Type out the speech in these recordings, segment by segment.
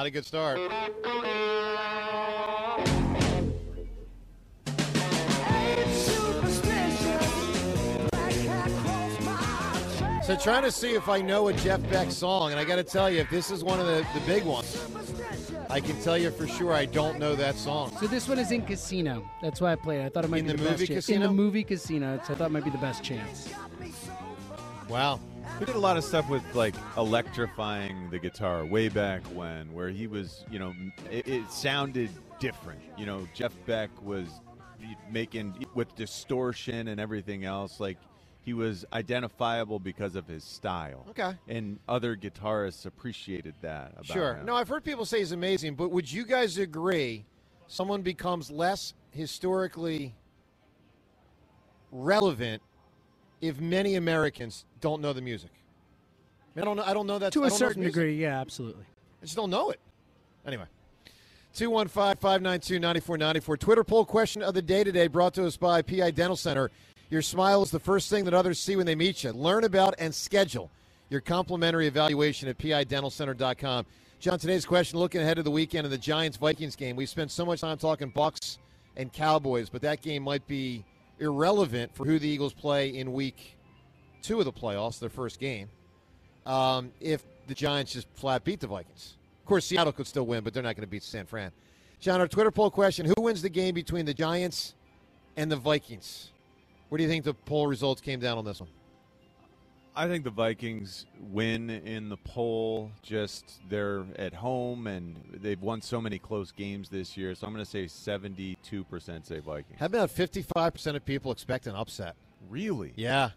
Not a good start. So trying to see if I know a Jeff Beck song, and I got to tell you, if this is one of the, the big ones, I can tell you for sure I don't know that song. So this one is in Casino. That's why I played it. I thought it might In be the the, movie best chance. Casino? In the movie Casino, so I thought it might be the best chance. Wow. We did a lot of stuff with like electrifying the guitar way back when, where he was, you know, it, it sounded different. You know, Jeff Beck was making with distortion and everything else, like he was identifiable because of his style. Okay. And other guitarists appreciated that. About Sure. him. No, I've heard people say he's amazing, but would you guys agree someone becomes less historically relevant if many Americans don't know the music? I don't know. I don't know that To a don't know his certain degree, yeah, absolutely. I just don't know it. Anyway. 215 592 9494. Twitter poll question of the day today brought to us by PI Dental Center. Your smile is the first thing that others see when they meet you. Learn about and schedule your complimentary evaluation at PIDentalCenter.com. John, today's question looking ahead to the weekend of the Giants Vikings game. We've spent so much time talking Bucks and Cowboys, but that game might be irrelevant for who the Eagles play in week two of the playoffs, their first game um, if the Giants just flat beat the Vikings. Of course, Seattle could still win, but they're not going to beat San Fran. John, our Twitter poll question Who wins the game between the Giants and the Vikings? Where do you think the poll results came down on this one? I think the Vikings win in the poll. Just they're at home and they've won so many close games this year. So I'm going to say 72% say Vikings. How about 55% of people expect an upset? Really? Yeah.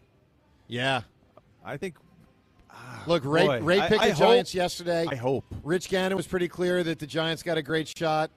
Yeah. I think. Look, Ray, boy, Ray picked I the Giants hope- yesterday. I hope. Rich Gannon was pretty clear that the Giants got a great shot.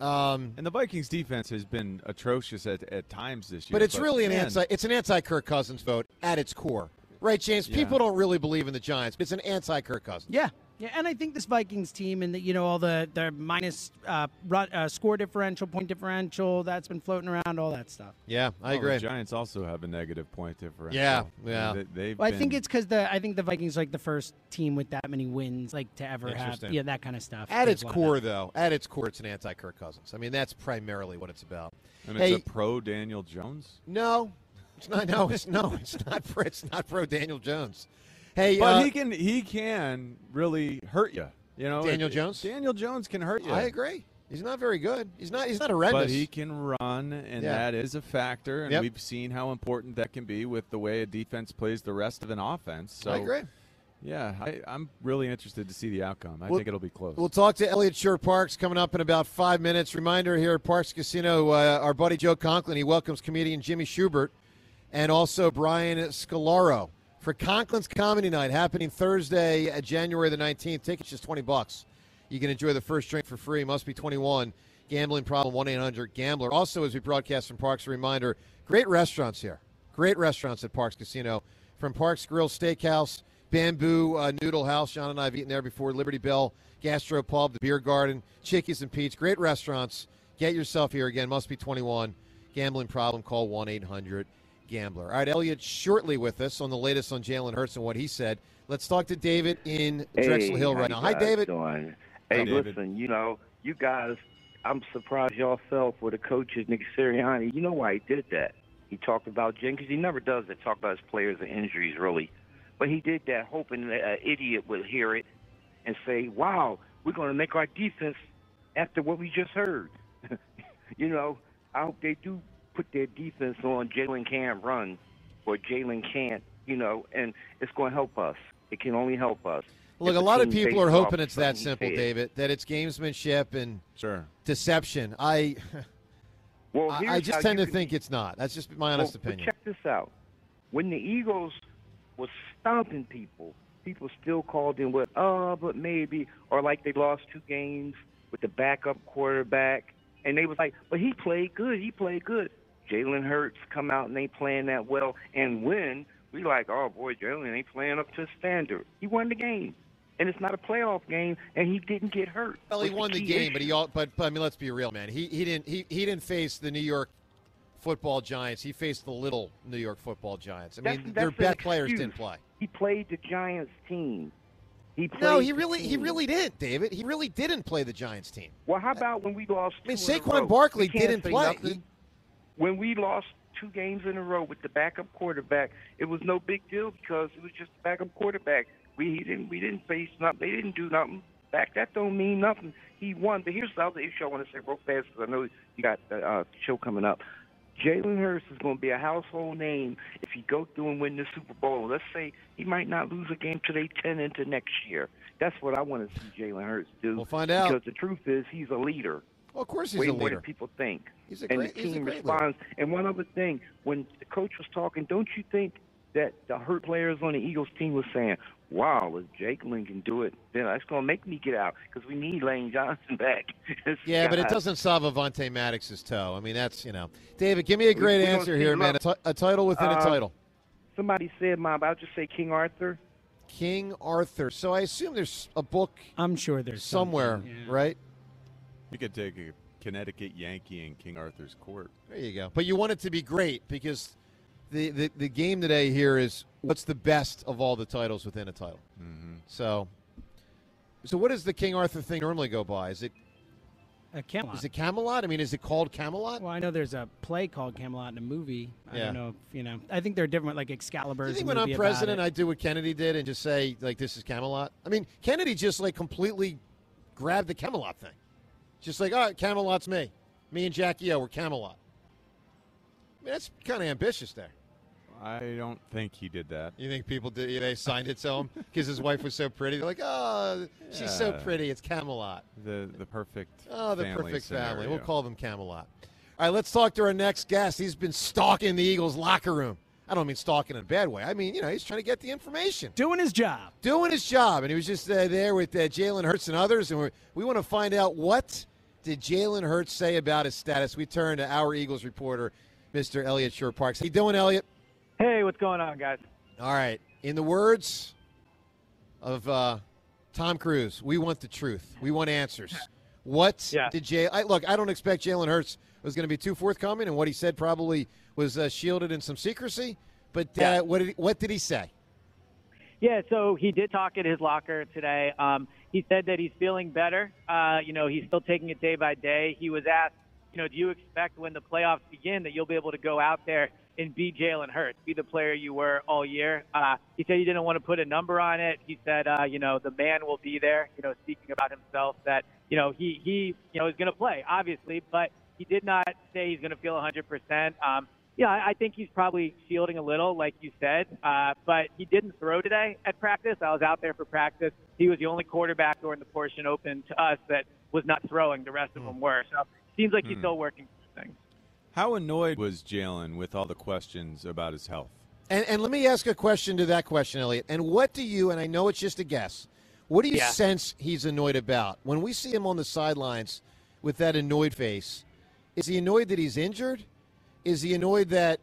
Um, And the Vikings defense has been atrocious at, at times this year. but it's really an man, anti it's an anti Kirk Cousins vote at its core. Right, James? Yeah. People don't really believe in the Giants, it's an anti Kirk Cousins. Yeah, yeah, and I think this Vikings team and the, you know all the the minus uh, run, uh, score differential, point differential that's been floating around, all that stuff. Yeah, I Oh, agree. The Giants also have a negative point differential. Yeah, I mean, yeah. They, Well, I been- think it's because the I think the Vikings are like the first team with that many wins, like to ever have yeah that kind of stuff. At its a lot of core, though, at its core, it's an anti Kirk Cousins. I mean, that's primarily what it's about. and hey, it's a pro Daniel Jones. no, it's not. No, it's no, it's not. Pro, it's not pro Daniel Jones. Hey, But uh, he can he can really hurt you. You know, Daniel It- Jones? Daniel Jones can hurt you. I agree. He's not very good. He's not. He's not horrendous. But he can run, and Yeah. that is a factor. And Yep. we've seen how important that can be with the way a defense plays the rest of an offense. So I agree. Yeah, I, I'm really interested to see the outcome. I We'll- think it'll be close. We'll talk to Eliot Shorr-Parks coming up in about five minutes. Reminder here at Parx Casino, uh, our buddy Joe Conklin, he welcomes comedian Jimmy Shubert and also Brian Scolaro for Conklin's Comedy Night happening Thursday, uh, January the 19th. Tickets just 20 bucks. You can enjoy the first drink for free. Must be 21. Gambling problem, 1 800 Gambler. Also, as we broadcast from Parx, a reminder great restaurants here. Great restaurants at Parx Casino. From Parx Grill Steakhouse, Bamboo uh, Noodle House. John and I have eaten there before. Liberty Bell Gastro Pub, the Beer Garden, Chickies and Pete's. Great restaurants. Get yourself here again. Must be 21. Gambling problem, call 1 800 Gambler. All right, Elliot shortly with us on the latest on Jalen Hurts and what he said. Let's talk to David in Drexel Hill right now. Hi, David. Doing? Hey, Hi, David. listen, you know, you guys, I'm surprised y'all fell for the coaches, Nick Sirianni. You know why he did that? He talked about Jenkins. He never does that, talk about his players and injuries, really. But he did that hoping that an idiot would hear it and say, wow, we're going to make our defense after what we just heard. you know, I hope they do put their defense on Jalen can't run or Jalen can't, you know, and it's going to help us. It can only help us. Look, a lot of people are hoping it's that simple, said. David. That it's gamesmanship and Sure. deception. I, Well, I, I just tend to can- think it's not. That's just my honest well, but opinion. check this out. When the Eagles was stomping people, people still called in with, oh, but maybe, or like they lost two games with the backup quarterback, and they was like, but he played good. He played good. Jalen Hurts come out and ain't playing that well, and win. We like, oh boy, Jalen ain't playing up to his standard. He won the game, and it's not a playoff game, and he didn't get hurt. Well, he won the key game, but he all, but, but I mean, let's be real, man. He he didn't he, he didn't face the New York Football Giants. He faced the little New York Football Giants. I mean, That's- their that's best players didn't play. He played the Giants team. He played No, he the really he really didn't, David. He really didn't play the Giants team. Well, how about when we lost? I mean, two in a Saquon? Barkley didn't play. He- when we lost two games in a row with the backup quarterback, it was no big deal because it was just the backup quarterback. We he didn't we didn't face nothing. They didn't do nothing. Back that don't mean nothing. He won. But here's the other issue I want to say real fast because I know you got the uh, show coming up. Jalen Hurts is going to be a household name if he go through and win the Super Bowl. Let's say he might not lose a game till they ten into next year. That's what I want to see Jalen Hurts do. We'll find out. Because the truth is, he's a leader Well, of course he's way a more leader. than people think. He's a and great- the he's a team great leader. responds. And one other thing, when the coach was talking, don't you think that the hurt players on the Eagles team was saying, "Wow, if Jake Lynn can do it, then that's going to make me get out because we need Lane Johnson back." This Yeah, but it doesn't solve Avonte Maddox's toe. I mean, that's you know, David. Give me a great we don't answer see here, man. A, love. ti- a title within a Uh, title. Somebody said, "Mom," I'll just say King Arthur. King Arthur. So I assume there's a book I'm sure there's somewhere, yeah. right? You could take a Connecticut Yankee in King Arthur's court. There you go. But you want it to be great because the, the, the game today here is what's the best of all the titles within a title. Mm-hmm. So, so what does the King Arthur thing normally go by? Is it Uh, Camelot. is it Camelot? I mean, is it called Camelot? well, I know there's a play called Camelot in a movie. I Yeah. don't know if, you know. I think they're different, like Excalibur. Do you think when I'm president. I do what Kennedy did and just say like this is Camelot? I mean, Kennedy just like completely grabbed the Camelot thing, just like all right, Camelot's me, me and Jackie O, we're Camelot. I mean, that's kind of ambitious there. I don't think he did that. You think people did? They signed it to him because his wife was so pretty. They're like, oh, she's so pretty. It's Camelot. The the perfect Oh, the family perfect family. We'll call them Camelot. All right, let's talk to our next guest. He's been stalking the Eagles locker room. I don't mean stalking in a bad way. I mean, you know, he's trying to get the information. doing his job. doing his job, and he was just uh, there with uh, Jalen Hurts and others, and we're, we want to find out what did Jalen Hurts say about his status. We turn to our Eagles reporter, Mr. Eliot Shorr-Parks. How you doing, Elliot? Hey, what's going on, guys? All right. In the words of uh, Tom Cruise, we want the truth. We want answers. What Yeah. did Jay? I, look, I don't expect Jalen Hurts was going to be too forthcoming, and what he said probably was uh, shielded in some secrecy. But uh, Yeah. what did he, what did he say? Yeah, so he did talk at his locker today. Um, he said that he's feeling better. Uh, you know, he's still taking it day by day. He was asked, you know, do you expect when the playoffs begin that you'll be able to go out there and be Jalen Hurts, be the player you were all year? Uh, he said he didn't want to put a number on it. He said, uh, you know, the man will be there. You know, speaking about himself, that you know he he you know is going to play, obviously, but he did not say he's going to feel 100%. Um, yeah, I I think he's probably shielding a little, like you said. Uh, but he didn't throw today at practice. I was out there for practice. He was the only quarterback during the portion open to us that was not throwing. The rest of them were. So seems like he's still working things. How annoyed was Jalen with all the questions about his health? And, and let me ask a question to that question, Elliot. And what do you, and I know it's just a guess, what do you Yeah. sense he's annoyed about? When we see him on the sidelines with that annoyed face, is he annoyed that he's injured? Is he annoyed that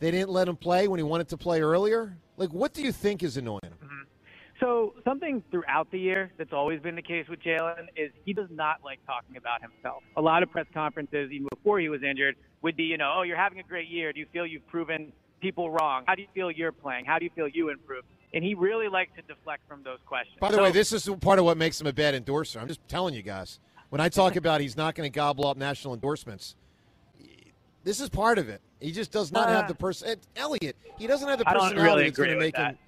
they didn't let him play when he wanted to play earlier? Like, what do you think is annoying him? Mm-hmm. So something throughout the year that's always been the case with Jalen is he does not like talking about himself. A lot of press conferences, even before he was injured, would be, you know, oh, you're having a great year. Do you feel you've proven people wrong? How do you feel you're playing? How do you feel you improved? And he really likes to deflect from those questions. By the So- way, this is part of what makes him a bad endorser. I'm just telling you guys. When I talk about he's not going to gobble up national endorsements, this is part of it. He just does not have Uh, the person. Elliot, he doesn't have the I don't personality really that's going to agree make with him.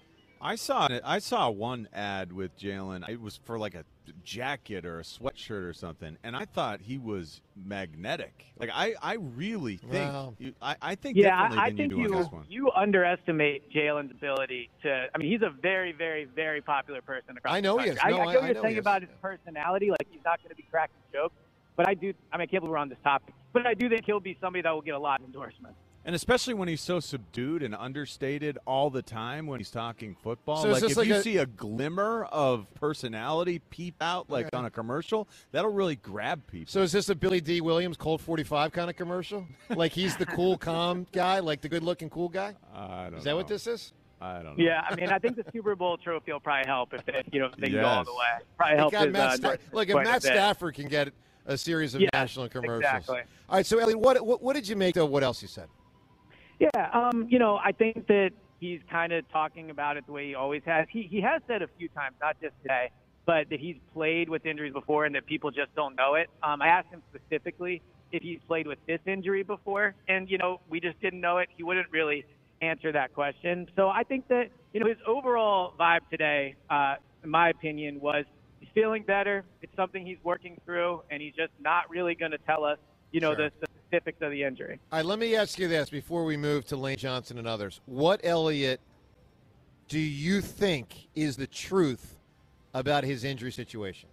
I saw it. I saw one ad with Jalen. It was for like a jacket or a sweatshirt or something, and I thought he was magnetic. Like I, I really think. Well- you, I, I think Yeah, differently I, I think you you this one. you underestimate Jalen's ability to. I mean, he's a very, very, very popular person across. I know the he country. is. No, I, I- I get what I you're know saying he is. about his personality. Like he's not going to be cracking jokes, but I do. I mean, I can't believe we're on this topic, but I do think he'll be somebody that will get a lot of endorsements. And especially when he's so subdued and understated all the time when he's talking football. So like if like you a- see a glimmer of personality peep out like on a commercial, that'll really grab people. So is this a Billy Dee Williams Colt 45 kind of commercial? Like he's the cool, calm guy, like the good-looking cool guy? I don't Is that know. what this is? I don't know. Yeah, I mean, I think the Super Bowl trophy will probably help if they, you know, if they can go all the way. Probably It help got his, Matt uh, Sta- look, if Matt bit. Stafford can get a series of Yes, national commercials. exactly. All right, so Elliot, what, what what did you make of what else he said? Yeah, um, you know, I think that he's kind of talking about it the way he always has. He he has said a few times, not just today, but that he's played with injuries before and that people just don't know it. Um, I asked him specifically if he's played with this injury before, and you know, we just didn't know it. He wouldn't really answer that question. So I think that you know his overall vibe today, uh, in my opinion, was he's feeling better. It's something he's working through, and he's just not really going to tell us, you know, Sure. the, the specifics of the injury. All right, let me ask you this before we move to Lane Johnson and others. What, Elliot, do you think is the truth about his injury situation?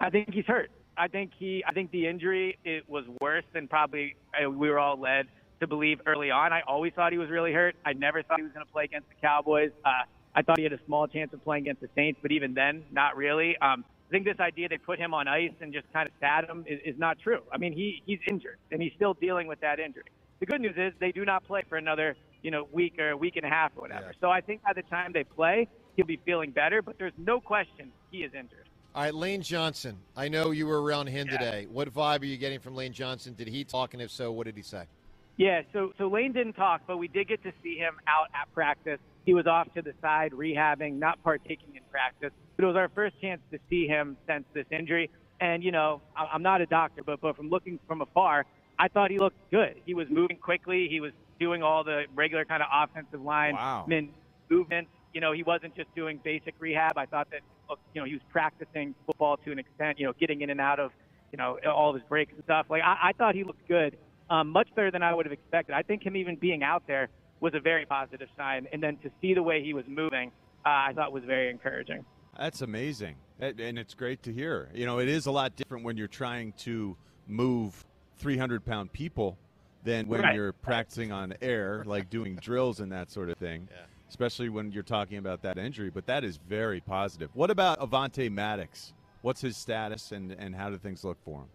I think he's hurt. I think he. I think the injury it was worse than probably uh, we were all led to believe early on. I always thought he was really hurt. I never thought he was going to play against the Cowboys. Uh, I thought he had a small chance of playing against the Saints, but even then, not really. Um, I think this idea they put him on ice and just kind of sat him is, is not true. I mean, he he's injured and he's still dealing with that injury. The good news is they do not play for another you know week or a week and a half or whatever. Yeah. So I think by the time they play, he'll be feeling better. But there's no question he is injured. All right, Lane Johnson. I know you were around him today. What vibe are you getting from Lane Johnson? Did he talk, and if so, what did he say? Yeah, so so Lane didn't talk, but we did get to see him out at practice. He was off to the side rehabbing, not partaking in practice. But it was our first chance to see him since this injury. And you know, I'm not a doctor, but but from looking from afar, I thought he looked good. He was moving quickly. He was doing all the regular kind of offensive line Wow. movements. You know, he wasn't just doing basic rehab. I thought that you know he was practicing football to an extent. You know, getting in and out of you know all of his breaks and stuff. Like I, I thought he looked good, um, much better than I would have expected. I think him even being out there was a very positive sign. And then to see the way he was moving, uh, I thought was very encouraging. That's amazing, and and it's great to hear. You know, it is a lot different when you're trying to move 300 pound people than when Right. you're practicing on air, like doing drills and that sort of thing. Especially when you're talking about that injury, but that is very positive. What about Avonte Maddox? What's his status, and, and how do things look for him?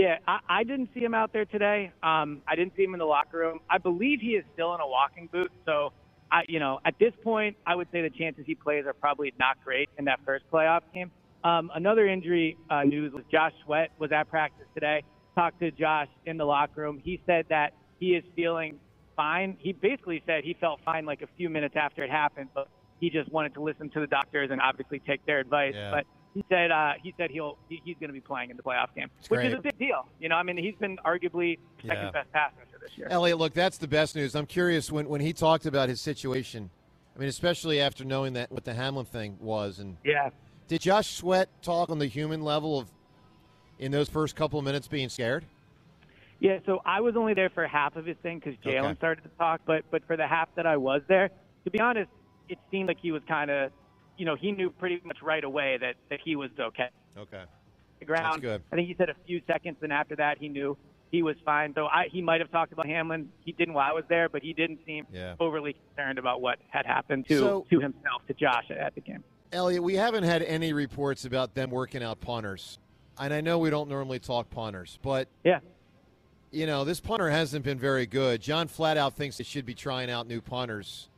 Yeah, I, I didn't see him out there today. Um, I didn't see him in the locker room. I believe he is still in a walking boot. So, I, you know, at this point, I would say the chances he plays are probably not great in that first playoff game. Um, another injury uh, news was Josh Sweat was at practice today. Talked to Josh in the locker room. He said that he is feeling fine. He basically said he felt fine like a few minutes after it happened, but he just wanted to listen to the doctors and obviously take their advice. Yeah. But he said uh, he said he'll he, he's going to be playing in the playoff game, It's which great. is a big deal. You know, I mean, he's been arguably second Yeah. best pass rusher this year. Elliot, look, that's the best news. I'm curious when, when he talked about his situation. I mean, especially after knowing that what the Hamlin thing was, and Yeah. did Josh Sweat talk on the human level of in those first couple of minutes being scared? Yeah, so I was only there for half of his thing because Jalen Okay. started to talk, but but for the half that I was there, to be honest, it seemed like he was kind of, you know, he knew pretty much right away that that he was okay. Okay. The ground. That's good. I think he said a few seconds, and after that, he knew he was fine. So I, he might have talked about Hamlin. He didn't while I was there, but he didn't seem Yeah. overly concerned about what had happened to So- to himself, to Josh at the game. Elliot, we haven't had any reports about them working out punters. And I know we don't normally talk punters, but Yeah. you know, this punter hasn't been very good. John Flatout thinks they should be trying out new punters.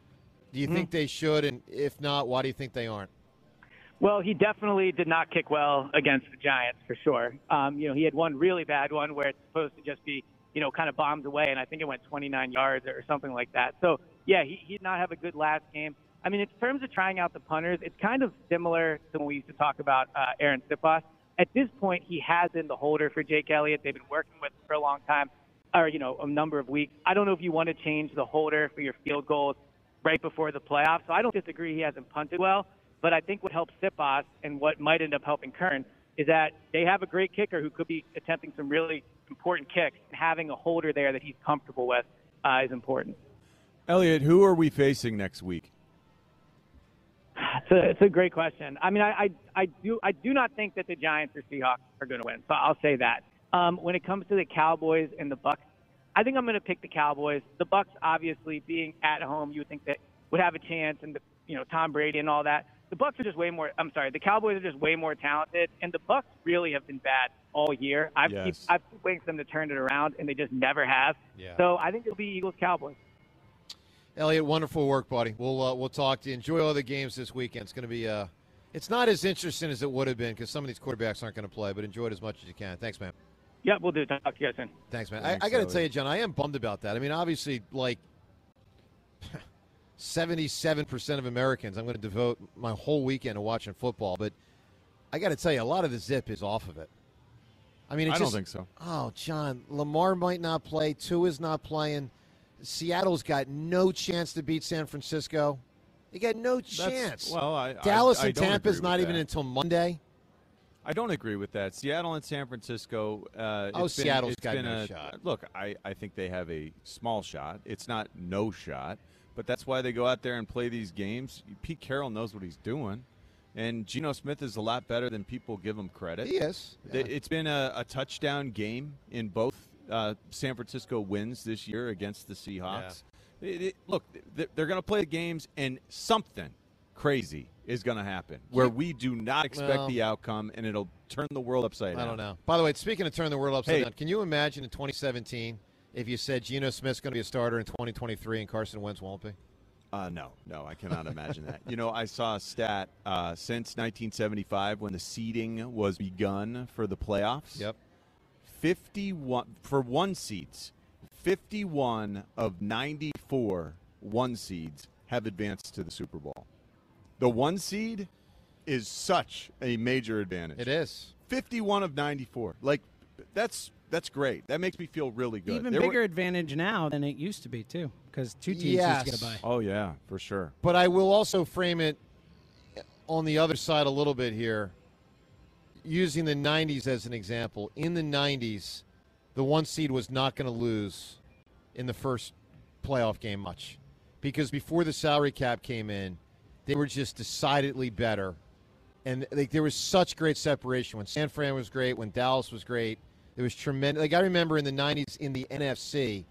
Do you think they should? And if not, why do you think they aren't? Well, he definitely did not kick well against the Giants for sure. Um, you know, he had one really bad one where it's supposed to just be, you know, kind of bombed away, and I think it went 29 yards or something like that. So, yeah, he, he did not have a good last game. I mean, in terms of trying out the punters, it's kind of similar to when we used to talk about uh, Arryn Siposs. At this point, he has been the holder for Jake Elliott. They've been working with him for a long time, or you know, a number of weeks. I don't know if you want to change the holder for your field goals right before the playoffs. So I don't disagree he hasn't punted well, but I think what helps Siposs and what might end up helping Kern is that they have a great kicker who could be attempting some really important kicks, and having a holder there that he's comfortable with uh, is important. Elliot, who are we facing next week? It's a, it's a great question. I mean, I, I, I do I do not think that the Giants or Seahawks are going to win. So I'll say that. Um, when it comes to the Cowboys and the Bucks, I think I'm going to pick the Cowboys. The Bucks, obviously, being at home, you would think that would have a chance, and the, you know Tom Brady and all that. The Bucks are just way more. I'm sorry, the Cowboys are just way more talented, and the Bucks really have been bad all year. I've Yes. keep, I've been waiting for them to turn it around, and they just never have. Yeah. So I think it'll be Eagles Cowboys. Elliot, wonderful work, buddy. We'll uh, we'll talk to you. Enjoy all the games this weekend. It's going to be uh, it's not as interesting as it would have been because some of these quarterbacks aren't going to play, but enjoy it as much as you can. Thanks, man. Yep, we'll do. Talk to you guys soon. Thanks, man. Thanks, I, I got to tell you, John, I am bummed about that. I mean, obviously, like seventy-seven percent of Americans, I'm going to devote my whole weekend to watching football. But I got to tell you, a lot of the zip is off of it. I mean, it's I don't just- think so. Oh, John, Lamar might not play. Tua's not playing. Seattle's got no chance to beat San Francisco. They got no chance. well, I- I- Dallas I and don't Tampa's not with even until Monday. I don't agree with that. Seattle and San Francisco. Uh, Oh, it's been- it's got no a- shot. Look, I, I think they have a small shot. It's not no shot, but that's why they go out there and play these games. Pete Carroll knows what he's doing, and Geno Smith is a lot better than people give him credit. He is. Th- It's been a, a touchdown game in both uh, San Francisco wins this year against the Seahawks. It- it- look, they're going to play the games, and something crazy is going to happen where we do not expect Well- the outcome, and it'll turn the world upside down. I don't know. By the way, speaking of turning the world upside Hey. down, can you imagine in 2017 if you said Geno Smith's going to be a starter in 2023 and Carson Wentz won't be? Uh, no, no, I cannot imagine that. You know, I saw a stat uh, since 1975 when the seeding was begun for the playoffs. Yep. 51 for one seeds. 51 of 94 one seeds have advanced to the Super Bowl. The one seed is such a major advantage. It is. 51 of 94. Like that's that's great. That makes me feel really good. Even There were- bigger advantage now than it used to be too, because two teams Yes. used to get a bye. Oh yeah, for sure. But I will also frame it on the other side a little bit here, using the 90s as an example. In the 90s, the one seed was not going to lose in the first playoff game much because before the salary cap came in, they were just decidedly better. And like, there was such great separation. When San Fran was great, when Dallas was great, It was tremendous. Like I remember in the 90s in the NFC,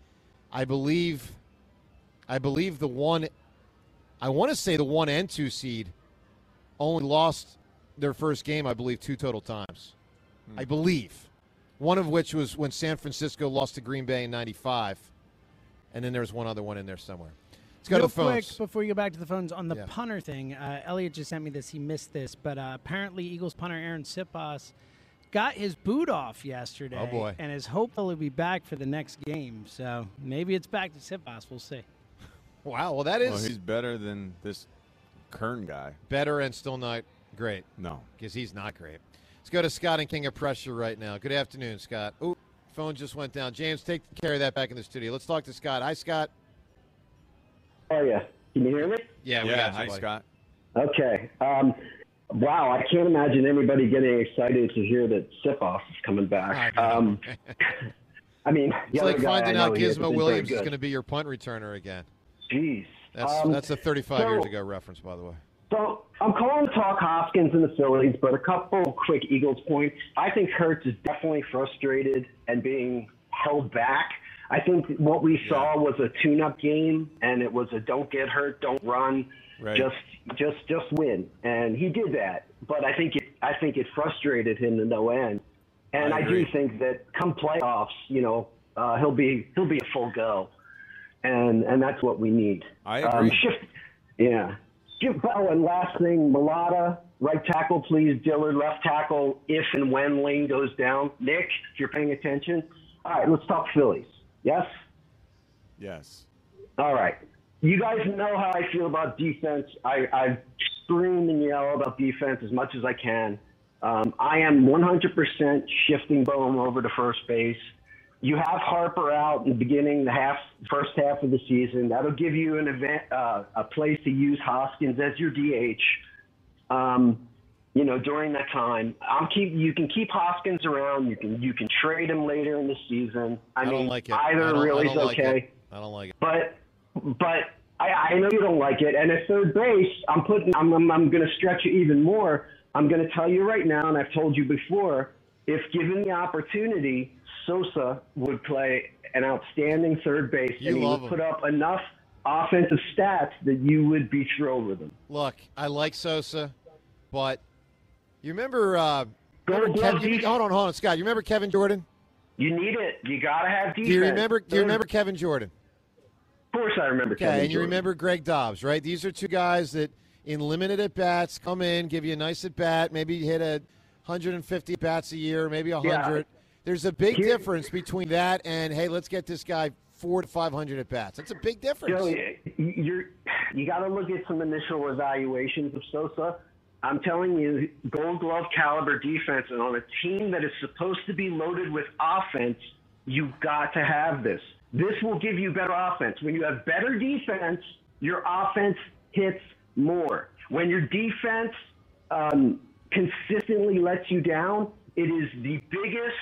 I believe, I believe the one I want to say the one and two seed only lost their first game, I believe, two total times. Hmm. I believe. One of which was when San Francisco lost to Green Bay in 95. And then there was one other one in there somewhere. Let's go Real to the phones. quick before you go back to the phones on the Yeah. punter thing, uh, Elliot just sent me this. He missed this, but uh, apparently Eagles punter Arryn Siposs got his boot off yesterday. Oh, boy. And is hopeful he'll be back for the next game. So maybe it's back to Siposs. We'll see. Wow, well, that is. Well, he's better than this Kern guy. better and still not great No. because he's not great. Let's go to Scott and King of Prussia right now. Good afternoon, Scott. Oh, phone just went down. James, take care of that back in the studio. Let's talk to Scott. Hi, Scott. How are you? Can you hear me? Yeah, we yeah, got you, hi buddy. Scott. Okay. Um, wow, I can't imagine anybody getting excited to hear that Sipoff is coming back. I. Um, I mean, the It's like finding out Gizmo been Williams is going to be your punt returner again. Jeez. That's Um, that's a 35 so- years ago reference, by the way. So I'm calling to talk Hoskins and the Phillies, but a couple quick Eagles points. I think Hurts is definitely frustrated and being held back. I think what we saw was a tune-up game, and it was a don't get hurt, don't run, Right. just just just win, and he did that. But I think it I think it frustrated him to no end, and I I, do think that come playoffs, you know, uh, he'll be he'll be a full go, and and that's what we need. I Um, agree. shift, yeah. Oh, and last thing, Mailata, right tackle, please. Dillard, left tackle, if and when Lane goes down. Nick, if you're paying attention. All right, let's talk Phillies. Yes? Yes. All right. You guys know how I feel about defense. I, I scream and yell about defense as much as I can. Um, I am 100% shifting Bohm over to first base. You have Harper out in the beginning, the half, first half of the season. That'll give you an event, uh, a place to use Hoskins as your DH. Um, you know, during that time, I'm keep. You can keep Hoskins around. You can you can trade him later in the season. I, I mean, don't like either really is like okay. it. I don't like it. But but I, I know you don't like it. And at third base, I'm putting I'm I'm, I'm going to stretch it even more. I'm going to tell you right now, and I've told you before, if given the opportunity, Sosa would play an outstanding third base, You and he would him. put up enough offensive stats that you would be thrilled with him. Look, I like Sosa, but you remember? Uh, remember glove you- hold on, hold on, Scott. You remember Kevin Jordan? You need it. You got to have defense. Do you remember? Do you remember Kevin Jordan? Of course, I remember. Kevin Jordan. Okay, Kevin and you Jordan. remember Greg Dobbs, right? These are two guys that, in limited at bats, come in, give you a nice at bat, maybe hit a 150 bats a year, maybe 100. There's a big Here- difference between that and hey, let's get this guy four to 500 at bats. That's a big difference. Joey, you're you got to look at some initial evaluations of Sosa. I'm telling you, Gold Glove caliber defense, and on a team that is supposed to be loaded with offense, you've got to have this. This will give you better offense. When you have better defense, your offense hits more. When your defense um, consistently lets you down, it is the biggest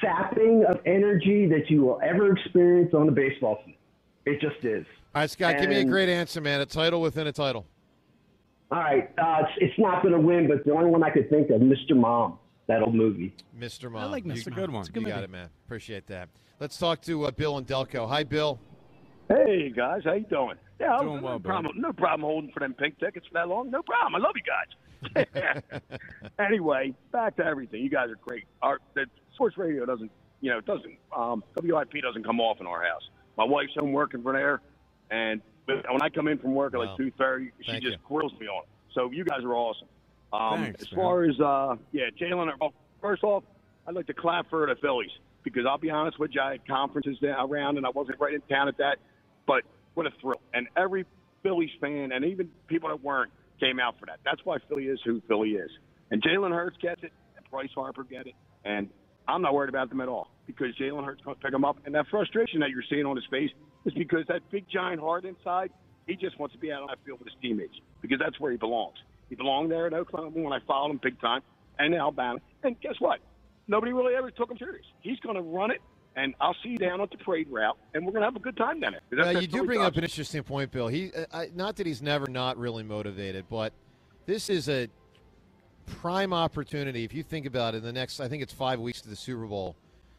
sapping of energy that you will ever experience on a baseball field. It just is. All right, Scott, give me a great answer, man. A title within a title. All right, uh, it's, it's not going to win, but the only one I could think of, Mr. Mom, that old movie. Mr. Mom. I like You- Mr. a good Mom. one. It's a good You got it, man. Appreciate that. Let's talk to uh, Bill and Delco. Hi, Bill. Hey guys, how you doing? Yeah, Doing no well, bud. problem. No problem holding for them pink tickets for that long. No problem. I love you guys. anyway, back to everything. You guys are great. Our the sports radio doesn't, you know, it doesn't. Um, WIP doesn't come off in our house. My wife's home working for there, and when I come in from work at Wow. like two thirty, she Thank just you. grills me on it. So you guys are awesome. Um, Thanks, as man. far as uh, yeah, Jalen. Well, first off, I'd like to clap for the Phillies because I'll be honest with you, I had conferences around and I wasn't right in town at that, but what a thrill! And every Phillies fan and even people that weren't came out for that. That's why Philly is who Philly is. And Jalen Hurts gets it, and Bryce Harper get it, and I'm not worried about them at all because Jalen Hurts going to pick them up. And that frustration that you're seeing on his face is because that big giant heart inside, he just wants to be out on that field with his teammates because that's where he belongs. He belonged there at Oklahoma when I followed him big time, and Alabama. And guess what? Nobody really ever took him serious. He's going to run it, and I'll see you down at the parade route, and we're going to have a good time down there. You do bring up an interesting point, Bill. He, uh, I, not that he's never not really motivated, but this is a prime opportunity. If you think about it, in the next, I think it's five weeks to the Super Bowl.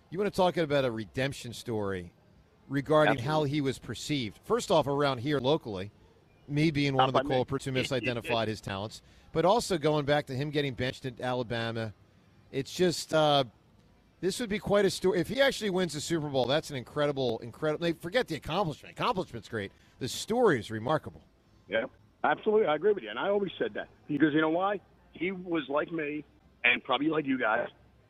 You want to talk about a redemption story regarding how he was perceived. First off, around here locally, me being one of the Not by me. culprits who misidentified his talents, but also going back to him getting benched at Alabama. It's just. Uh, this would be quite a story. If he actually wins the Super Bowl, that's an incredible, incredible. They forget the accomplishment. Accomplishment's great. The story is remarkable. Yeah, absolutely. I agree with you. And I always said that because you know why? He was like me and probably like you guys,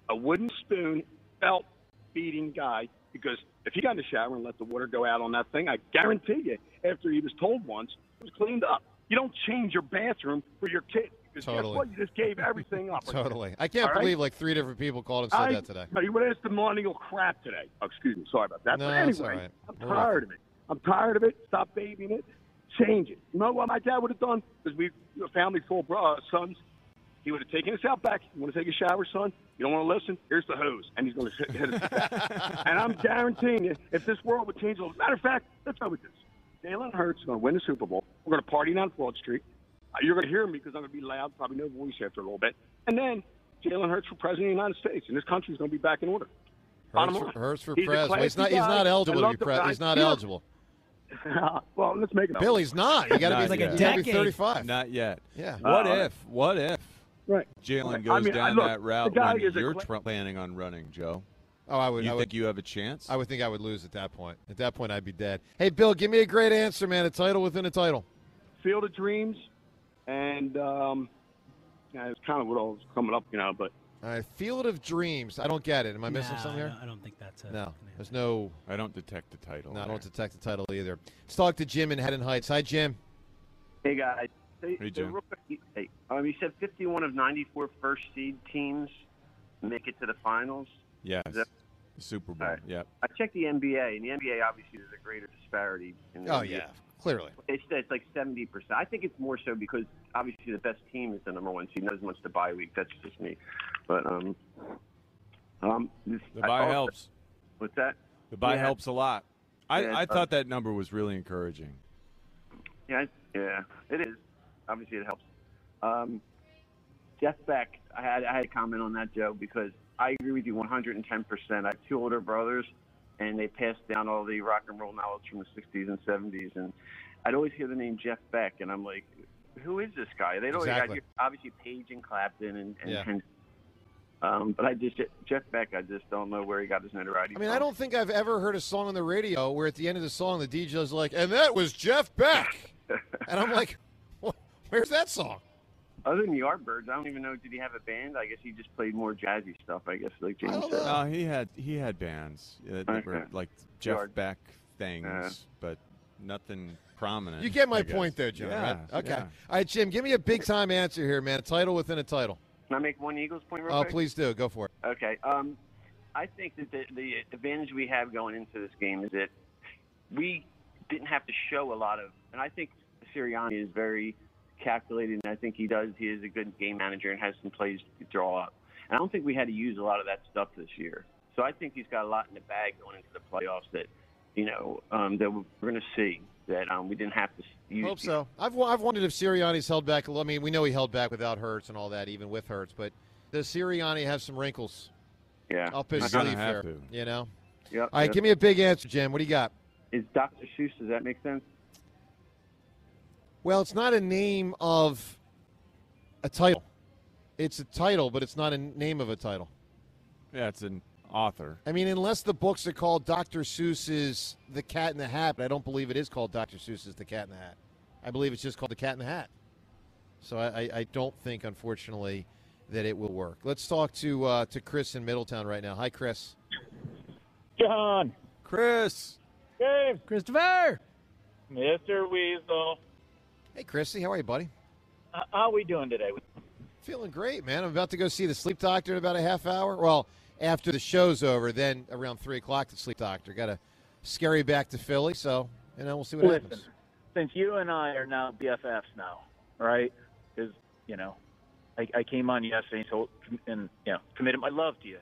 a wooden spoon felt beating guy because if he got in the shower and let the water go out on that thing, I guarantee you, after he was told once, it was cleaned up. You don't change your bathroom for your kid because Totally. what? You just gave everything up. Totally. I can't All right? believe like three different people called and said I, that today. No, you would ask the millennial crap today. Oh, excuse me. Sorry about that. No, but anyway, right. I'm We're tired of it. I'm tired of it. Stop babying it. Change it. You know what my dad would have done? Because we a family full of uh, sons. He would have taken us out back. You want to take a shower, son? You don't want to listen? Here's the hose, and he's going to hit us. with and I'm guaranteeing you, if this world would change a little. Matter of fact, let's go with this. Jalen Hurts is going to win the Super Bowl. We're going to party down Broad Street. Uh, You're going to hear me because I'm going to be loud, probably no voice after a little bit. And then Jalen Hurts for president of the United States, and this country is going to be back in order. Bottom Hurts for, Hurts for He's pres. Well, he's not. He's not eligible to be pres. He's not eligible. well, let's make it. up. Bill, he's not. You got to Not be yet. a gotta be decade. 35. Not yet. Yeah. What Uh, if? What if right. Jalen I goes mean, down look, that route the guy when is a you're cla- tr- planning on running, Joe? Oh, I would. You I think would. you have a chance? I would think I would lose at that point. At that point, I'd be dead. Hey, Bill, give me a great answer, man. A title within a title. Field of Dreams, and um, yeah, it's kind of what I was coming up, you know. But All right, Field of Dreams. I don't get it. Am I missing Nah, something I here? don't, I don't think that's it. No, there's no. I don't detect the title. No, I don't detect the title either. Let's talk to Jim in Haddon Heights. Hi, Jim. Hey guys. Hey, Hey, Jim. real Hey, um, you said 51 of 94 first seed teams make it to the finals. Yes. Is that- The Super Bowl. All right. Yep. I checked the NBA, and the NBA obviously there's a greater disparity. In the Oh NBA. yeah, clearly. It's, it's like 70%. I think it's more so because obviously the best team is the number one seed. Not as much the bye week. That's just me. But um, um, this, The bye buy also- helps. What's that? The bye Yeah. helps a lot. I, Yeah, I uh, thought that number was really encouraging. Yeah, yeah, it is. Obviously, it helps. Um, Jeff Beck, I had I had a comment on that, Joe, because I agree with you 110. percent I have two older brothers, and they passed down all the rock and roll knowledge from the 60s and 70s, and I'd always hear the name Jeff Beck, and I'm like, who is this guy? They'd always Exactly. got obviously Page and Clapton and, and, Yeah. and um, but I just Jeff Beck, I just don't know where he got his notoriety. I mean, from. I don't think I've ever heard a song on the radio where at the end of the song the DJ's like, "And that was Jeff Beck," and I'm like, "Wh- "Where's that song?" Other than the Yardbirds, I don't even know. Did he have a band? I guess he just played more jazzy stuff. I guess like James don't said. No, he had he had bands uh, that were like Jeff Yard. Beck things, Yeah. but nothing prominent. You get my I guess. point there, Jim. Yeah, right? Okay. yeah. All right, Jim. Give me a big time answer here, man. A title within a title. Can I make one Eagles point Oh, quick? please do. Go for it. Okay. Um, I think that the, the advantage we have going into this game is that we didn't have to show a lot of, and I think Sirianni is very calculated, and I think he does. He is a good game manager and has some plays to draw up. And I don't think we had to use a lot of that stuff this year. So I think he's got a lot in the bag going into the playoffs that, you know, um, that we're going to see that um, we didn't have to use. Hope so. I've I've wondered if Sirianni's held back. a little. I mean, we know he held back without Hurts and all that, even with Hurts. But does Sirianni have some wrinkles Yeah. up his He's sleeve have here? to. You know. Yep, All right, yep. give me a big answer, Jim. What do you got? Is Dr. Seuss? Does that make sense? Well, it's not a name of a title. It's a title, but it's not a name of a title. Yeah, it's an author. I mean, unless the books are called Dr. Seuss's The Cat in the Hat, but I don't believe it is called Dr. Seuss's The Cat in the Hat. I believe it's just called The Cat in the Hat. So I, I, I don't think, unfortunately, that it will work. Let's talk to uh, to Chris in Middletown right now. Hi, Chris. John, Chris. Dave, Christopher. Mr. Weasel. Hey, Chrissy. How are you, buddy? H- How are we doing today? Feeling great, man. I'm about to go see the sleep doctor in about a half hour. Well, after the show's over, then around 3 o'clock, the sleep doctor. Got to scurry back to Philly, so, you know, we'll see what Listen, happens. since you and I are now BFFs now, right? Because you know, I, I came on yesterday and, told, and you know committed my love to you.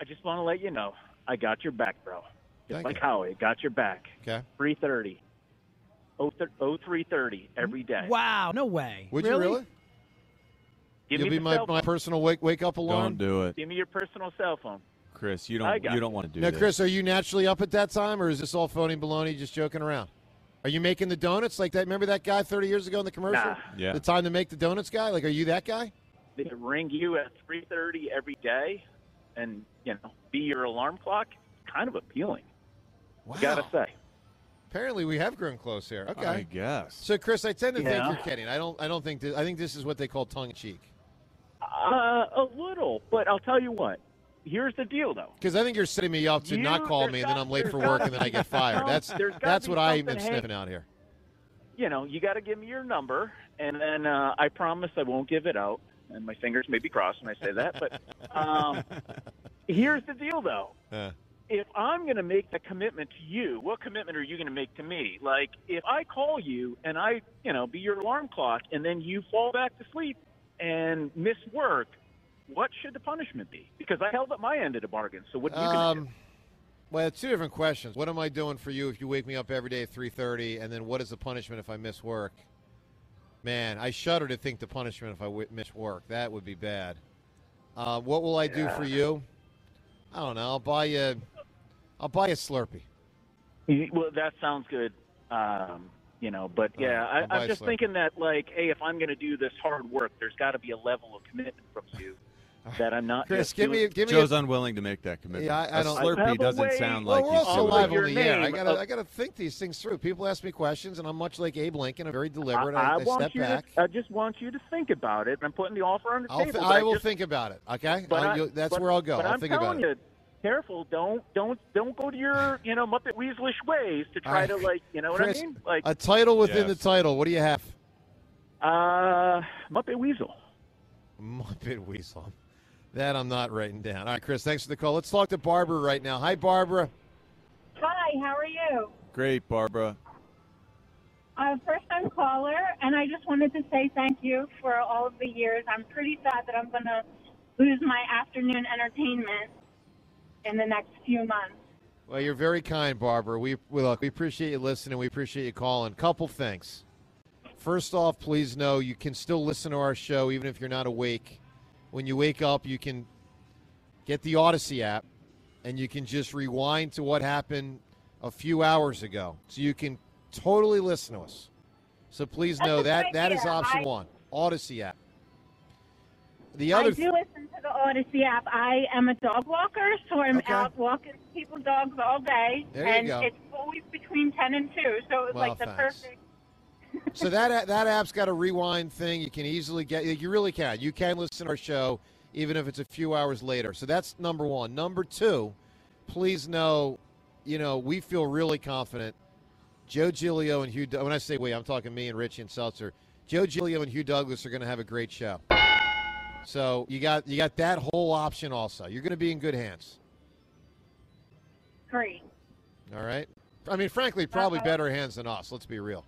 I just want to let you know I got your back, bro. Just Thank like you. Howie, got your back. Okay. Three thirty. Oh, oh three thirty every day. Wow, no way. Would really? you really? Give You'll me be my, my personal wake wake up alarm. Don't do it, Give me your personal cell phone. Chris. You don't. You don't want to do Now, this. Chris, are you naturally up at that time, or is this all phony baloney, just joking around? Are you making the donuts like that? Remember that guy 30 years ago in the commercial? Nah. Yeah. The time to make the donuts guy? Like, are you that guy? They ring you at three thirty every day, and you know, be your alarm clock. Kind of appealing. Wow. Gotta say. Apparently, we have grown close here. Okay. I guess. So, Chris, I tend to think you're kidding. I don't. I don't think. This, I think this is what they call tongue in cheek. Uh, a little, but I'll tell you what. Here's the deal, though. Because I think you're setting me up to You- not call there's me, and then I'm late for work, and then I get fired. That's that's what I've been hey, sniffing out here. You know, you got to give me your number, and then uh, I promise I won't give it out. And my fingers may be crossed when I say that, but um, here's the deal, though. Uh, If I'm going to make the commitment to you, what commitment are you going to make to me? Like, if I call you and I, you know, be your alarm clock, and then you fall back to sleep and miss work, what should the punishment be? Because I held up my end of the bargain. So what are you going to do? um, well, two different questions. What am I doing for you if you wake me up every day at 3:30, and then what is the punishment if I miss work? Man, I shudder to think the punishment if I w- miss work. That would be bad. Uh, what will I do for you? I don't know. I'll buy you. I'll buy a Slurpee. Well, that sounds good. Um, you know, but yeah, I'll buy I, a I'm just Slurpee. thinking that like, hey, if I'm going to do this hard work, there's got to be a level of commitment from you that I'm not. Chris, just give me give me. Joe's a, unwilling to make that commitment. Yeah, I- I a don't- I Slurpee a doesn't way- sound well, like we're he's also doing doing live on the air. I gotta of- I gotta think these things through. People ask me questions, and I'm much like Abe Lincoln. I'm very deliberate. I, I, I I want step you back. to. I just want you to think about it. I'm putting the offer on the I'll table. th- I will just- think about it. Okay, But I'll- you'll- that's but- where I'll go. But I'll I'm think telling about it. you, careful. Don't don't don't go to your you know Muppet Weaselish ways to try All to like you know what Chris, I mean? Like A title within Yes. the title. What do you have? uh, Muppet Weasel. Muppet Weasel. That I'm not writing down. All right, Chris, thanks for the call. Let's talk to Barbara right now. Hi, Barbara. Hi, how are you? Great, Barbara. Uh, first time caller, and I just wanted to say thank you for all of the years. I'm pretty sad that I'm going to lose my afternoon entertainment in the next few months. Well, you're very kind, Barbara. We, we look, we appreciate you listening. We appreciate you calling. Couple things. First off, please know you can still listen to our show even if you're not awake. When you wake up, you can get the Odyssey app and you can just rewind to what happened a few hours ago. So you can totally listen to us. So please That's know that good that is option I- one. Odyssey app. The other I do listen to the Audacy app. I am a dog walker, so I'm Okay. out walking people's dogs all day, There and it's always between ten and two. So it's Well, like the thanks. perfect. so that that app's got a rewind thing. You can easily get. You really can. You can listen to our show even if it's a few hours later. So that's number one. Number two, please know, you know, we feel really confident. Joe Giglio and Hugh. When I say we, I'm talking me and Ritchie and Seltzer. Joe Giglio and Hugh Douglas are going to have a great show. So you got you got that whole option also. You're going to be in good hands. Great. All right. I mean, frankly, probably uh-huh. better hands than us. Let's be real.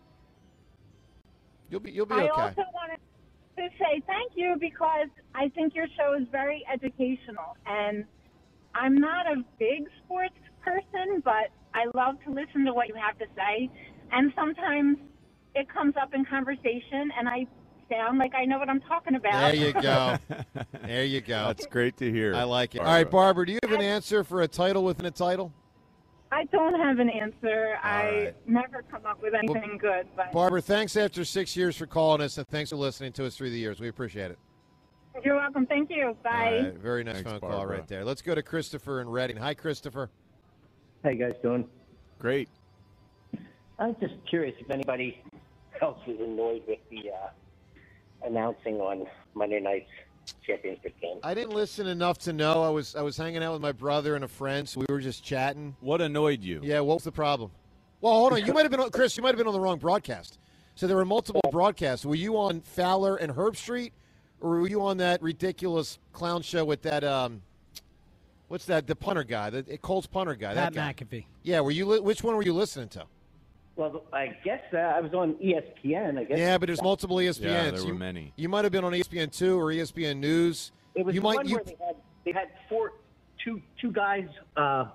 You'll be you'll be I okay. also wanted to say thank you because I think your show is very educational, and I'm not a big sports person, but I love to listen to what you have to say, and sometimes it comes up in conversation, and I sound like I know what I'm talking about. There you go. there you go. That's great to hear. I like it. All Barbara. right, Barbara, do you have an answer for a title within a title? I don't have an answer. I right. never come up with anything good, but Barbara, thanks after six years for calling us, and thanks for listening to us through the years. We appreciate it. you're welcome. Thank you. Bye. All right, very nice Thanks, phone call right there. Let's go to Christopher in Reading. Hi, Christopher. How you guys doing? Great. I was just curious if anybody else was annoyed with the uh, announcing on Monday night's championship game. I didn't listen enough to know. I was I was hanging out with my brother and a friend, so we were just chatting. What annoyed you? Yeah, what was the problem? Well, hold on. You might have been on, Chris. You might have been on the wrong broadcast. So there were multiple broadcasts. Were you on Fowler and Herbstreit, or were you on that ridiculous clown show with that um, what's that? The punter guy, the Colts punter guy. Pat that guy. McAfee. Yeah. Were you? Which one were you listening to? Well, I guess uh, I was on ESPN. I guess. Yeah, but there's multiple ESPNs. Yeah, there were you, many. You might have been on ESPN two or ESPN News. It was you the might. one You, where they had they had four, two, two guys uh,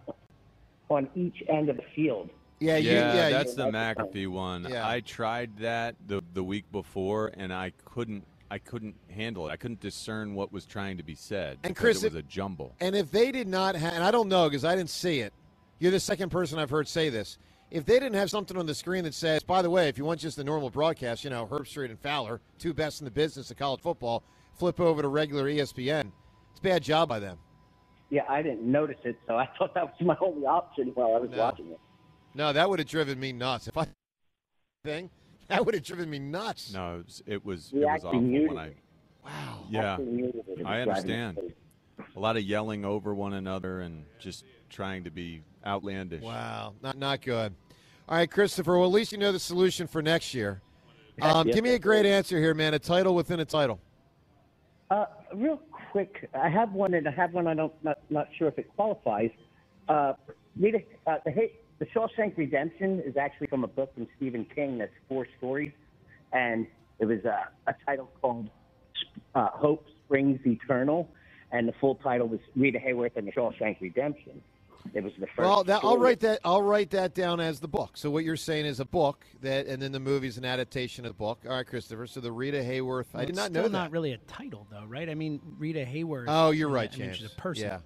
on each end of the field. yeah, you, yeah, yeah. that's you, the McAfee one. Yeah. I tried that the the week before, and I couldn't. I couldn't handle it. I couldn't discern what was trying to be said. And Chris, it was a jumble. And if they did not have, and I don't know because I didn't see it, you're the second person I've heard say this. If they didn't have something on the screen that says, by the way, if you want just the normal broadcast, you know, Herbstreit and Fowler, two best in the business of college football, flip over to regular ESPN. It's a bad job by them. Yeah, I didn't notice it, so I thought that was my only option while I was No. watching it. No, that would have driven me nuts. If I thing, that would have driven me nuts. No, it was it was, it was awful when I. Wow. Yeah, Actually muted it. It was I understand. A lot of yelling over one another and just trying to be outlandish. Wow, not not good. All right, Christopher. Well, at least you know the solution for next year. Um, Yes, give me a great answer here, man. A title within a title. Uh, real quick, I have one, and I have one. I don't not not sure if it qualifies. Uh, read it, uh, the Ha- the Shawshank Redemption is actually from a book from Stephen King. That's four stories, and it was uh, a title called uh, "Hope Springs Eternal," and the full title was Rita Hayworth and the Shawshank Redemption. It was the first. Well, that, I'll write that. I'll write that down as the book. So what you're saying is a book that, and then the movie's an adaptation of the book. All right, Christopher. So the Rita Hayworth. I did not know still that. not really a title, though, right? I mean, Rita Hayworth. oh, you're I right, mean, James. she's a person. Yeah,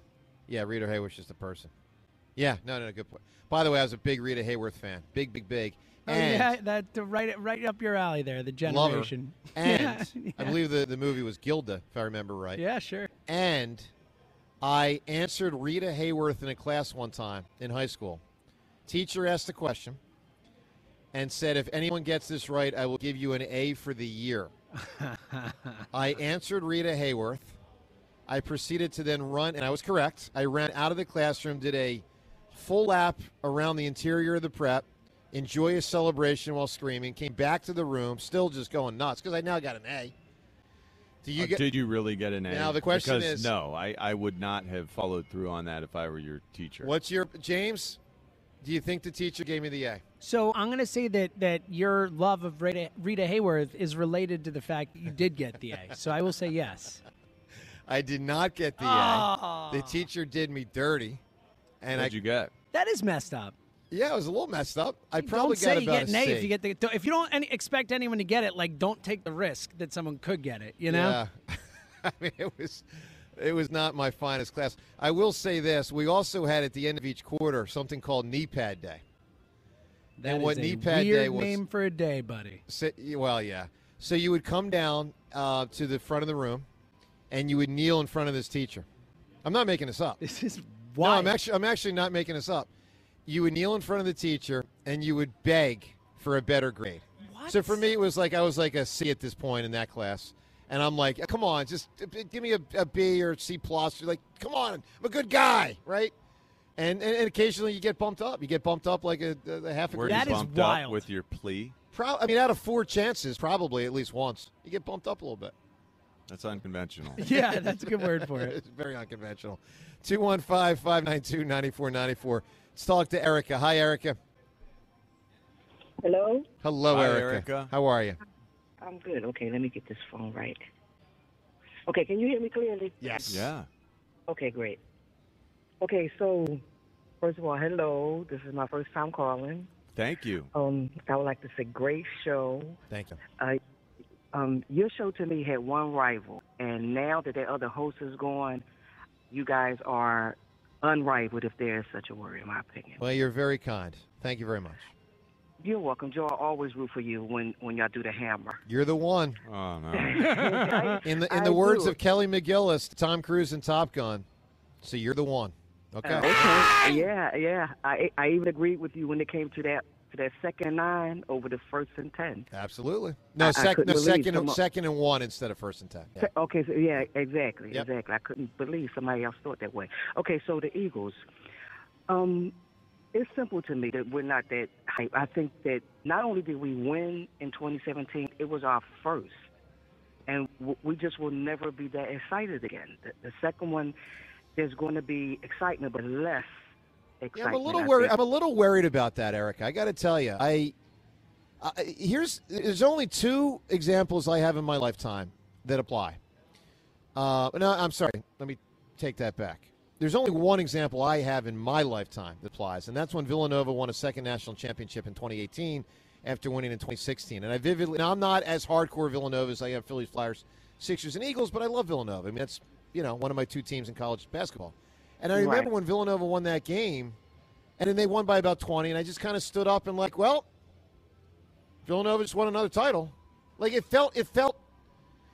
yeah. Rita Hayworth just a person. Yeah, no, no, no. good point. By the way, I was a big Rita Hayworth fan. Big, big, big. Oh, yeah, that right, right up your alley there. The generation. And yeah, I believe the, the movie was Gilda, if I remember right. Yeah, sure. And I answered Rita Hayworth in a class one time in high school. Teacher asked a question and said, If anyone gets this right, I will give you an A for the year. I answered Rita Hayworth. I proceeded to then run, and I was correct. I ran out of the classroom, did a full lap around the interior of the prep, in joyous celebration while screaming, came back to the room, still just going nuts because I now got an A Do you Uh, get? did you really get an A? Now, the question Because is- no. I, I would not have followed through on that if I were your teacher. What's your James? Do you think the teacher gave me the A? So I'm going to say that that your love of Rita, Rita Hayworth is related to the fact that you did get the A. So I will say yes. I did not get the Ah. A. The teacher did me dirty, and What'd I you get? That is messed up. Yeah, it was a little messed up. I probably don't say got you about get an a A C. if you get the. If you don't any, expect anyone to get it, like don't take the risk that someone could get it. You know. Yeah. I mean, it was it was not my finest class. I will say this: we also had at the end of each quarter something called knee pad day. That and what a knee pad weird day was? name for a day, buddy. So, well, yeah. So you would come down uh, to the front of the room, and you would kneel in front of this teacher. I'm not making this up. This is No. I'm actually I'm actually not making this up. You would kneel in front of the teacher, and you would beg for a better grade. What? So for me, it was like I was like a C at this point in that class, and I'm like, come on, just uh, give me a, a B or C plus. You're like, come on, I'm a good guy, right? And, and, and occasionally you get bumped up. You get bumped up like a, a half a Were grade. you bumped up with your plea? Pro- I mean, out of four chances, probably at least once, you get bumped up a little bit. That's unconventional. Yeah, that's a good word for it. it's very unconventional. 215 592 9494. Let's talk to Erica. Hi, Erica. Hello? Hello, Hi, Erica. Erica. How are you? I'm good. Okay, let me get this phone right. Okay, can you hear me clearly? Yes. Yeah. Okay, great. Okay, so first of all, hello. This is my first time calling. Thank you. Um, I would like to say great show. Thank you. Uh, um, your show to me had one rival, and now that the other host is gone, you guys are unrivaled, if there is such a word, in my opinion. Well, you're very kind. Thank you very much. You're welcome, Joe. I always root for you when when y'all do the hammer. You're the one. Oh no. In the in I the words do. of Kelly McGillis, Tom Cruise in Top Gun. So you're the one. Okay. Uh, okay. Yeah, yeah. I I even agreed with you when it came to that to that second nine over the first and ten. Absolutely. No, I sec- no second, second and one instead of first and ten. Yeah. Okay, so yeah, exactly, Yep. exactly. I couldn't believe somebody else thought that way. Okay, so the Eagles, um, it's simple to me that we're not that hype. I think that not only did we win in 2017, it was our first, and w- we just will never be that excited again. The, the second one, there's going to be excitement, but less Yeah. I'm a little worried. I'm a little worried about that, Eric. I got to tell you, I, I here's there's only two examples I have in my lifetime that apply. Uh, no, I'm sorry. Let me take that back. There's only one example I have in my lifetime that applies, and that's when Villanova won a second national championship in 2018 after winning in 2016. And I vividly, now I'm not as hardcore Villanova as I am Phillies, Flyers, Sixers, and Eagles, but I love Villanova. I mean, that's you know one of my two teams in college basketball. And I remember Right. when Villanova won that game, and then they won by about 20, and I just kind of stood up and like, well, Villanova just won another title. Like it felt, it felt,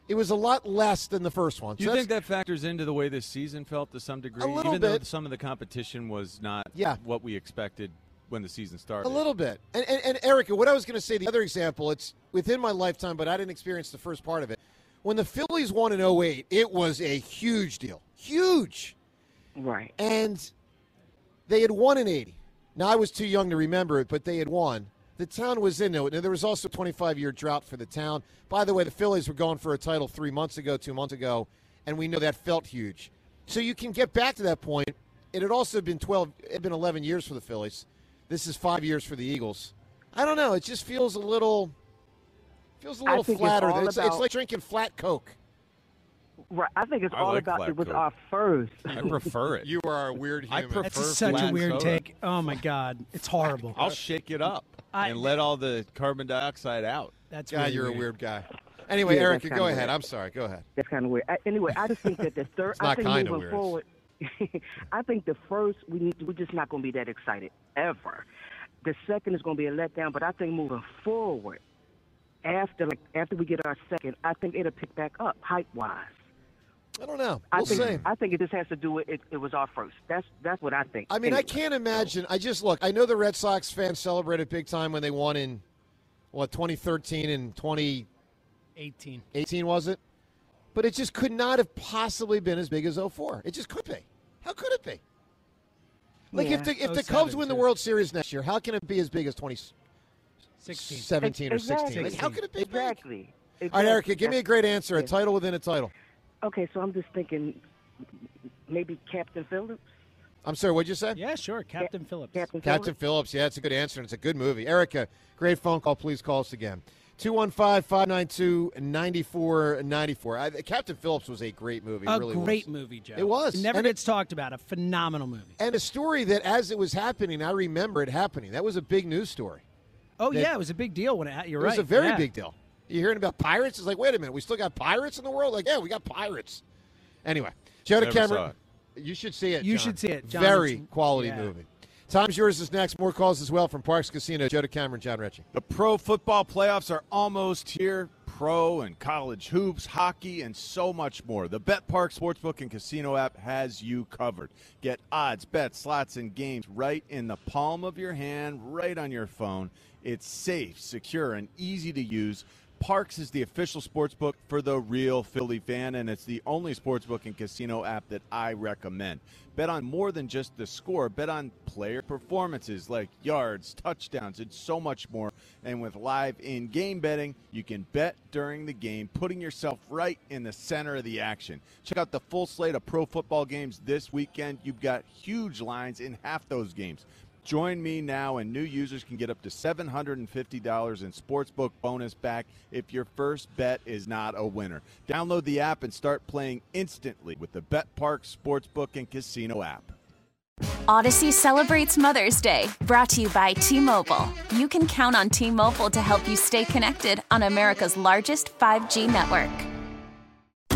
it was a lot less than the first one. Do So you think that factors into the way this season felt to some degree? A little Even though some of the competition was not Yeah. what we expected when the season started. A little bit. And, and, and Erica, what I was going to say, the other example, it's within my lifetime, but I didn't experience the first part of it. When the Phillies won in 08, it was a huge deal. Huge. Right. And they had won in 80. Now, I was too young to remember it, but they had won. The town was in it. And there was also a 25 year drought for the town. By the way, the Phillies were going for a title three months ago, two months ago, and we know that felt huge. So you can get back to that point. It had also been 12, it had been 11 years for the Phillies. This is five years for the Eagles. I don't know. It just feels a little, feels a little it's flatter. It's, it's about- like drinking flat Coke. Right. I think it's I all like about flat it was Coke. our first. I prefer it. You are a weird I human. prefer That's such a weird soda. take. Oh my god, it's horrible. I'll shake it up I- and let all the carbon dioxide out. That's God, really you're weird. a weird guy. Anyway, Yeah, Erica, that's go ahead. weird. I'm sorry. Go ahead. That's kind of weird. I, anyway, I just think that the third. It's not I think kinda moving weird. forward, I think the first we need. We're just not going to be that excited ever. The second is going to be a letdown, but I think moving forward, after like after we get our second, I think it'll pick back up hype wise. I don't know. I We'll think see. I think it just has to do with it. It was our first. That's that's what I think. I mean, I can't imagine. I just look. I know the Red Sox fans celebrated big time when they won in what 2013 and 2018 18. was it? But it just could not have possibly been as big as 04. It just could be. How could it be? Like if the if the Cubs win the. World Series next year, how can it be as big as 2017 16. or Exactly. 16? Like how could it be big? Exactly. All right, Erica, give me a great answer. A title within a title. Okay, so I'm just thinking maybe Captain Phillips. I'm sorry, what'd you say? Yeah, sure. Captain Phillips. Captain, Captain Phillips. Yeah, it's a good answer, and it's a good movie. Erica, great phone call. Please call us again. 215 592 9494. Captain Phillips was a great movie. A really great was. movie, Joe. It was. Never And gets talked about. A phenomenal movie. And a story that, as it was happening, I remember it happening. That was a big news story. Oh That- yeah, it was a big deal when it. ha- You're it right. was a very yeah. big deal. You hearing about pirates? It's like, wait a minute, we still got pirates in the world? Like, yeah, we got pirates. Anyway, Joe Never DeCamara. You should see it. You John. should see it, John. Very quality yeah. movie. Time's yours is next. More calls as well from Parx Casino. Joe DeCamara and Jon Ritchie. The pro football playoffs are almost here. Pro and college hoops, hockey, and so much more. The Bet Park Sportsbook and Casino app has you covered. Get odds, bets, slots, and games right in the palm of your hand, right on your phone. It's safe, secure, and easy to use. Parx is the official sportsbook for the real Philly fan, and it's the only sportsbook and casino app that I recommend. Bet on more than just the score. Bet on player performances like yards, touchdowns, and so much more. And with live in game betting, you can bet during the game, putting yourself right in the center of the action. Check out the full slate of pro football games this weekend. You've got huge lines in half those games. Join me now, and new users can get up to $750 in sportsbook bonus back if your first bet is not a winner. Download the app and start playing instantly with the Bet Park Sportsbook and Casino app. Audacy celebrates Mother's Day, brought to you by T Mobile. You can count on T Mobile to help you stay connected on America's largest 5G network.